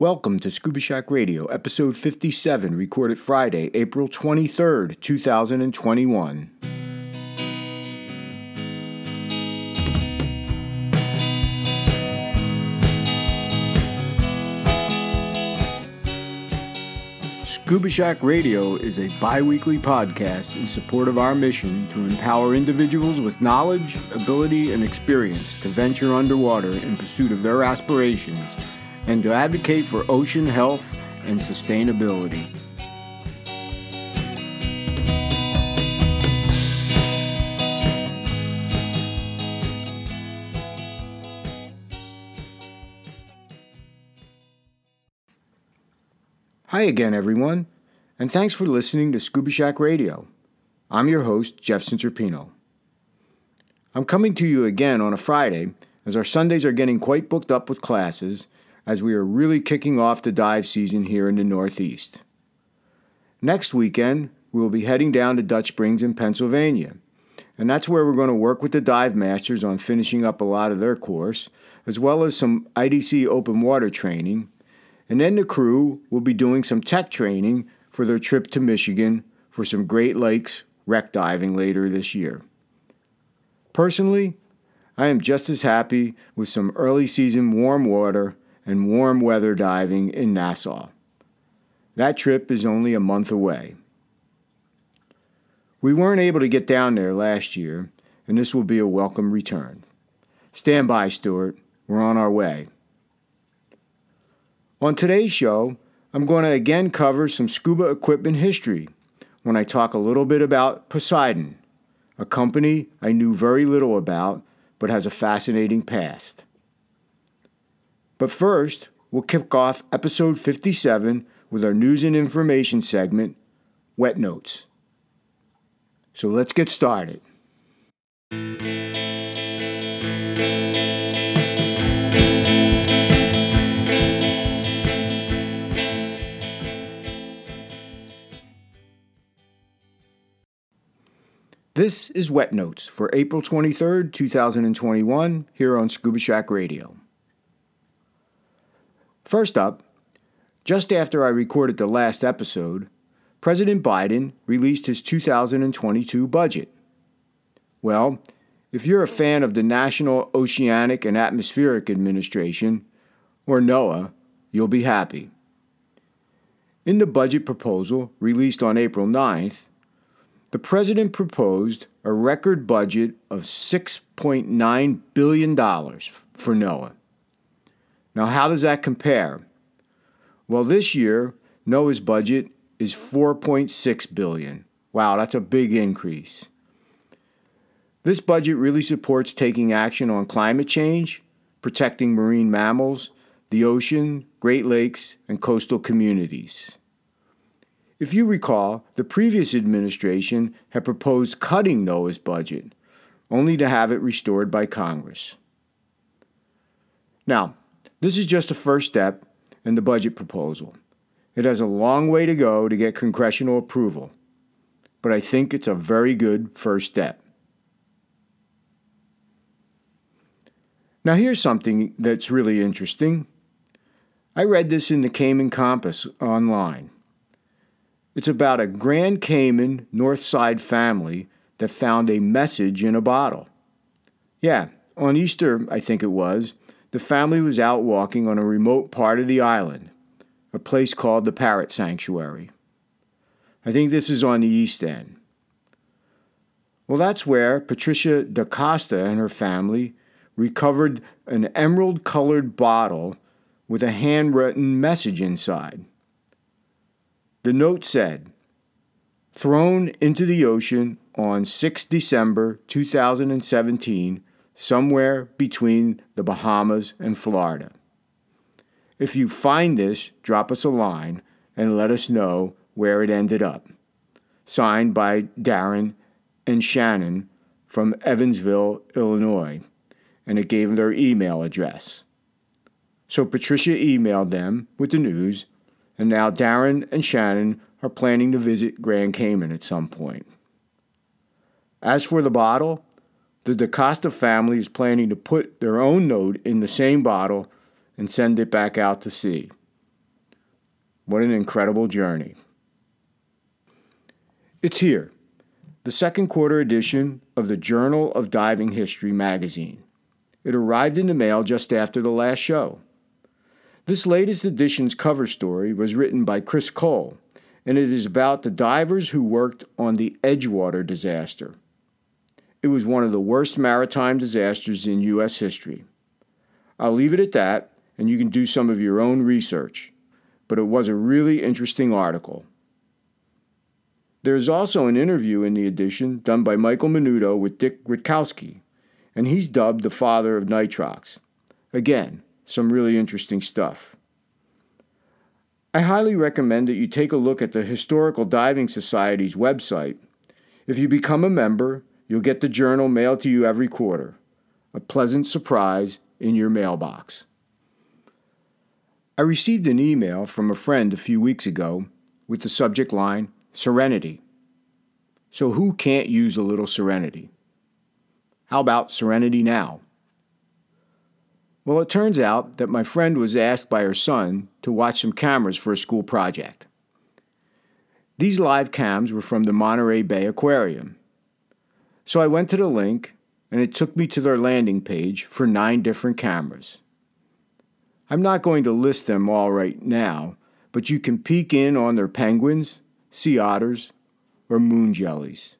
Welcome to Scuba Shack Radio, episode 57, recorded Friday, April 23rd, 2021. Scuba Shack Radio is a bi weekly podcast in support of our mission to empower individuals with knowledge, ability, and experience to venture underwater in pursuit of their aspirations and to advocate for ocean health and sustainability. Hi again, everyone, and thanks for listening to Scuba Shack Radio. I'm your host, Jeff Cinterpino. I'm coming to you again on a Friday as our Sundays are getting quite booked up with classes as we are really kicking off the dive season here in the Northeast. Next weekend, we will be heading down to Dutch Springs in Pennsylvania, and that's where we're going to work with the dive masters on finishing up a lot of their course, as well as some IDC open water training. And then the crew will be doing some tech training for their trip to Michigan for some Great Lakes wreck diving later this year. Personally, I am just as happy with some early season warm water and warm weather diving in Nassau. That trip is only a month away. We weren't able to get down there last year, and this will be a welcome return. Stand by, Stuart. We're on our way. On today's show, I'm going to again cover some scuba equipment history when I talk a little bit about Poseidon, a company I knew very little about but has a fascinating past. But first, we'll kick off episode 57 with our news and information segment, Wet Notes. So let's get started. This is Wet Notes for April 23rd, 2021, here on Scuba Shack Radio. First up, just after I recorded the last episode, President Biden released his 2022 budget. Well, if you're a fan of the National Oceanic and Atmospheric Administration, or NOAA, you'll be happy. In the budget proposal released on April 9th, the president proposed a record budget of $6.9 billion for NOAA. Now, how does that compare? Well, this year, NOAA's budget is 4.6 billion. Wow, that's a big increase. This budget really supports taking action on climate change, protecting marine mammals, the ocean, Great Lakes, and coastal communities. If you recall, the previous administration had proposed cutting NOAA's budget, only to have it restored by Congress. Now, this is just a first step in the budget proposal. It has a long way to go to get congressional approval, but I think it's a very good first step. Now, here's something that's really interesting. I read this in the Cayman Compass online. It's about a Grand Cayman North Side family that found a message in a bottle. Yeah, on Easter, I think it was, the family was out walking on a remote part of the island, a place called the Parrot Sanctuary. I think this is on the east end. Well, that's where Patricia DaCosta and her family recovered an emerald colored bottle with a handwritten message inside. The note said, Thrown into the ocean on 6 December 2017 somewhere between the Bahamas and Florida. If you find this, drop us a line and let us know where it ended up. Signed by Darren and Shannon from Evansville, Illinois, and it gave them their email address. So Patricia emailed them with the news, and now Darren and Shannon are planning to visit Grand Cayman at some point. As for the bottle, the DaCosta family is planning to put their own note in the same bottle and send it back out to sea. What an incredible journey. It's here, the second quarter edition of the Journal of Diving History magazine. It arrived in the mail just after the last show. This latest edition's cover story was written by Chris Cole, and it is about the divers who worked on the Edgewater disaster. It was one of the worst maritime disasters in U.S. history. I'll leave it at that, and you can do some of your own research but it was a really interesting article. There is also an interview in the edition done by Michael Menduno with Dick Rutkowski, and he's dubbed the father of nitrox. Again, some really interesting stuff. I highly recommend that you take a look at the Historical Diving Society's website. If you become a member, you'll get the journal mailed to you every quarter. A pleasant surprise in your mailbox. I received an email from a friend a few weeks ago with the subject line Serenity. So, who can't use a little serenity? How about serenity now? Well, it turns out that my friend was asked by her son to watch some cameras for a school project. These live cams were from the Monterey Bay Aquarium. So I went to the link and it took me to their landing page for nine different cameras. I'm not going to list them all right now, but you can peek in on their penguins, sea otters, or moon jellies.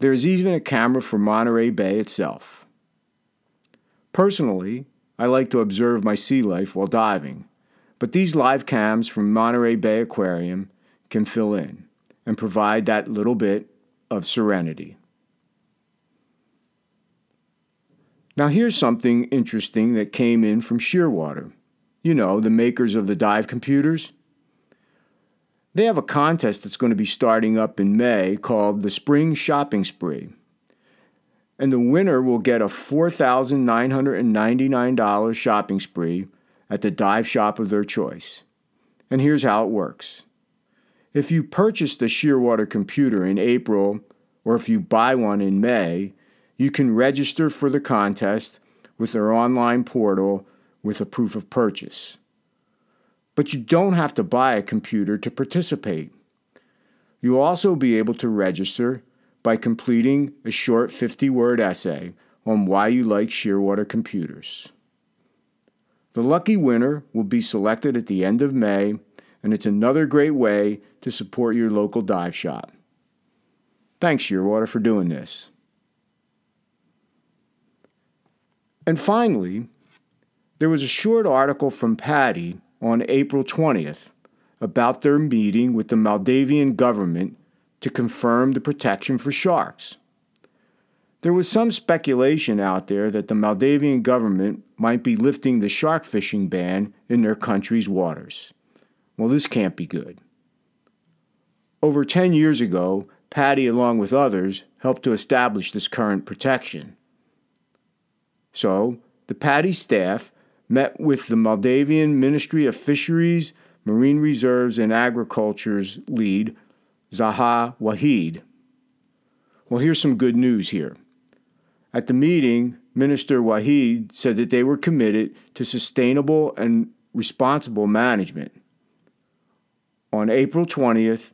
There is even a camera for Monterey Bay itself. Personally, I like to observe my sea life while diving, but these live cams from Monterey Bay Aquarium can fill in and provide that little bit of serenity. Now, here's something interesting that came in from Shearwater. You know, the makers of the dive computers. They have a contest that's going to be starting up in May called the Spring Shopping Spree. And the winner will get a $4,999 shopping spree at the dive shop of their choice. And here's how it works if you purchase the Shearwater computer in April, or if you buy one in May, you can register for the contest with their online portal with a proof of purchase. But you don't have to buy a computer to participate. You'll also be able to register by completing a short 50 word essay on why you like Shearwater computers. The lucky winner will be selected at the end of May, and it's another great way to support your local dive shop. Thanks, Shearwater, for doing this. And finally, there was a short article from PADI on April 20th about their meeting with the Maldivian government to confirm the protection for sharks. There was some speculation out there that the Maldivian government might be lifting the shark fishing ban in their country's waters. Well, this can't be good. Over 10 years ago, PADI, along with others, helped to establish this current protection. So, the PADI staff met with the Maldivian Ministry of Fisheries, Marine Reserves, and Agriculture's lead, Zaha Waheed. Well, here's some good news here. At the meeting, Minister Waheed said that they were committed to sustainable and responsible management. On April 20th,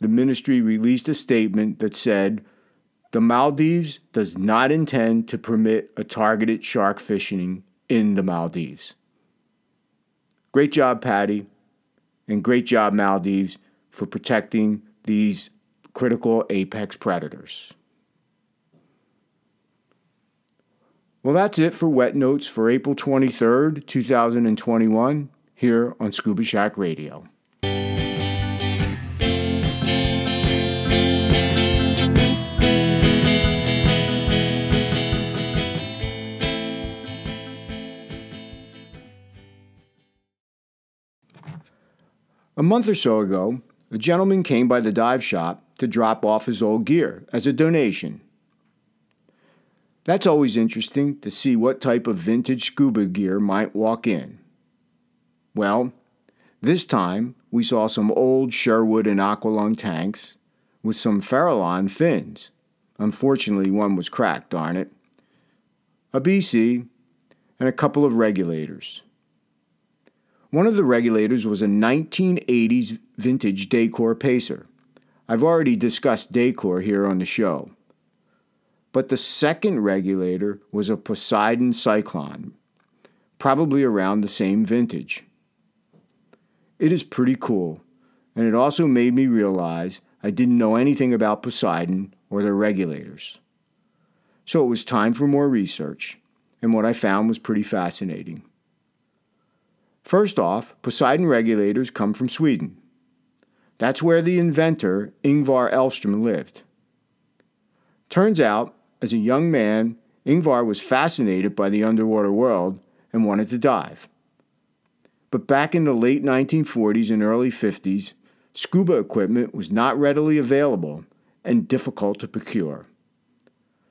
the ministry released a statement that said the Maldives does not intend to permit a targeted shark fishing in the Maldives. Great job, PADI, and great job, Maldives, for protecting these critical apex predators. Well, that's it for Wet Notes for April 23rd, 2021, here on Scuba Shack Radio. A month or so ago, a gentleman came by the dive shop to drop off his old gear as a donation. That's always interesting to see what type of vintage scuba gear might walk in. Well, this time we saw some old Sherwood and Aqualung tanks with some Farallon fins. Unfortunately, one was cracked, darn it. A BC and a couple of regulators. One of the regulators was a 1980s vintage Dacor Pacer. I've already discussed Dacor here on the show. But the second regulator was a Poseidon Cyclone, probably around the same vintage. It is pretty cool, and it also made me realize I didn't know anything about Poseidon or their regulators. So it was time for more research, and what I found was pretty fascinating. First off, Poseidon regulators come from Sweden. That's where the inventor, Ingvar Elfstrom, lived. Turns out, as a young man, Ingvar was fascinated by the underwater world and wanted to dive. But back in the late 1940s and early 50s, scuba equipment was not readily available and difficult to procure.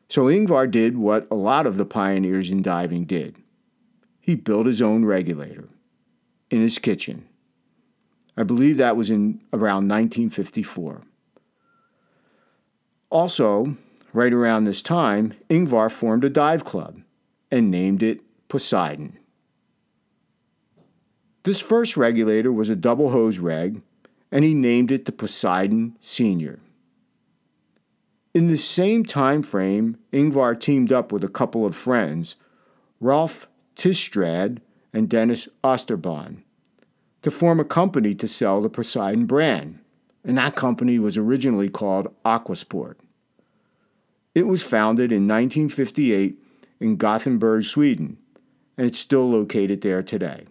So Ingvar did what a lot of the pioneers in diving did he built his own regulator in his kitchen. I believe that was in around 1954. Also, right around this time, Ingvar formed a dive club and named it Poseidon. This first regulator was a double hose reg, and he named it the Poseidon Senior. In the same time frame, Ingvar teamed up with a couple of friends, Rolf Tistrad and Dennis Osterbahn, to form a company to sell the Poseidon brand, and that company was originally called Aquasport. It was founded in 1958 in Gothenburg, Sweden, and it's still located there today.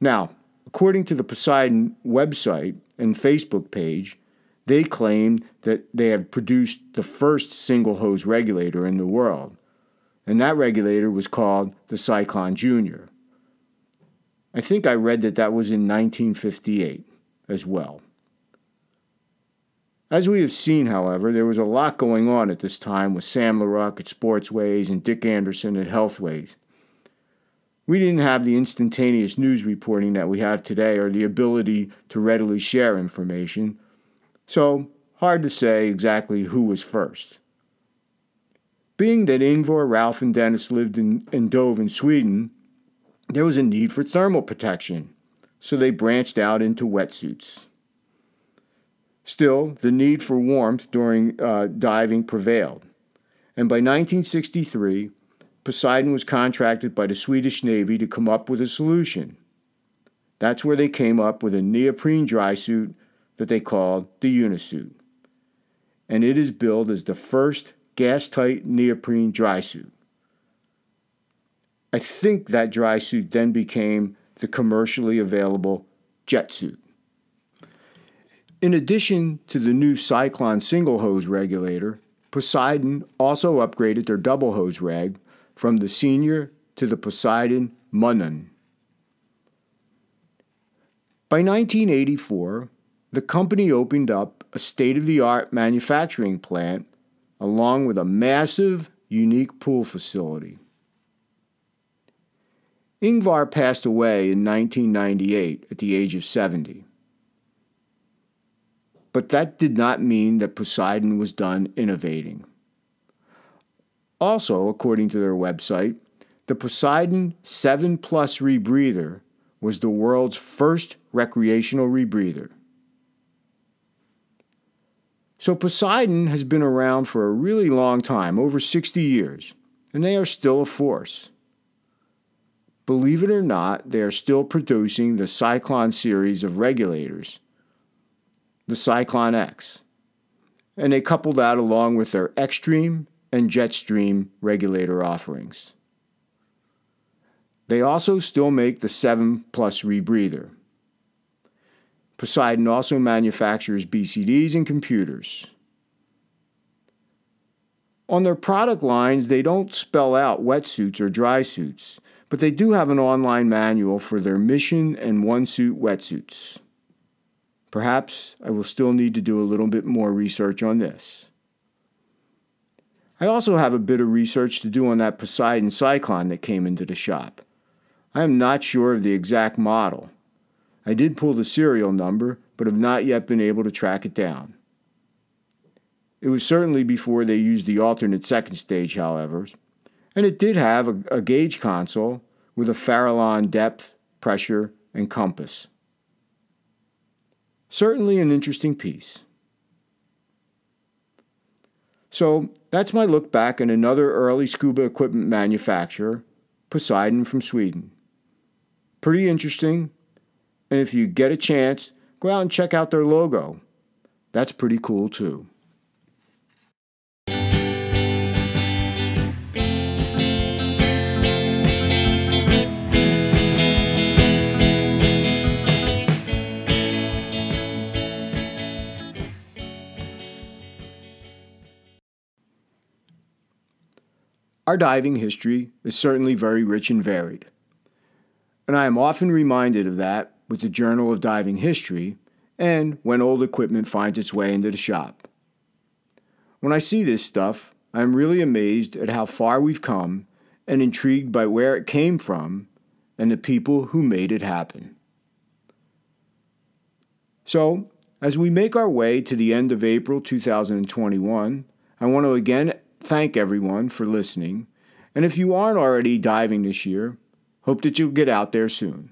Now, according to the Poseidon website and Facebook page, they claim that they have produced the first single hose regulator in the world, and that regulator was called the Cyclone Junior. I think I read that that was in 1958 as well. As we have seen, however, there was a lot going on at this time with Sam LaRuck at Sportsways and Dick Anderson at Healthways. We didn't have the instantaneous news reporting that we have today or the ability to readily share information, so hard to say exactly who was first. Being that Ingvar, Ralph, and Dennis lived in, in Dove in Sweden, there was a need for thermal protection, so they branched out into wetsuits. Still, the need for warmth during uh, diving prevailed, and by 1963, Poseidon was contracted by the Swedish Navy to come up with a solution. That's where they came up with a neoprene dry suit that they called the Unisuit. And it is billed as the first gas tight neoprene dry suit. I think that dry suit then became the commercially available jet suit. In addition to the new Cyclone single hose regulator, Poseidon also upgraded their double hose reg from the senior to the Poseidon Munnen. By 1984, the company opened up a state of the art manufacturing plant along with a massive, unique pool facility. Ingvar passed away in 1998 at the age of 70. But that did not mean that Poseidon was done innovating. Also, according to their website, the Poseidon 7 Plus rebreather was the world's first recreational rebreather. So Poseidon has been around for a really long time, over 60 years, and they are still a force. Believe it or not, they are still producing the Cyclone series of regulators, the Cyclone X. And they couple that along with their Xstream and Jetstream regulator offerings. They also still make the 7 Plus rebreather. Poseidon also manufactures BCDs and computers. On their product lines, they don't spell out wetsuits or dry suits but they do have an online manual for their mission and one suit wetsuits. Perhaps I will still need to do a little bit more research on this. I also have a bit of research to do on that Poseidon Cyclone that came into the shop. I am not sure of the exact model. I did pull the serial number, but have not yet been able to track it down. It was certainly before they used the alternate second stage, however, and it did have a, a gauge console with a Farallon depth pressure, and compass. Certainly an interesting piece. So that's my look back at another early scuba equipment manufacturer, Poseidon from Sweden. Pretty interesting, and if you get a chance, go out and check out their logo. That's pretty cool too. Our diving history is certainly very rich and varied. And I am often reminded of that with the Journal of Diving History and when old equipment finds its way into the shop. When I see this stuff, I am really amazed at how far we've come and intrigued by where it came from and the people who made it happen. So, as we make our way to the end of April 2021, I want to again thank everyone for listening. And if you aren't already diving this year, hope that you'll get out there soon.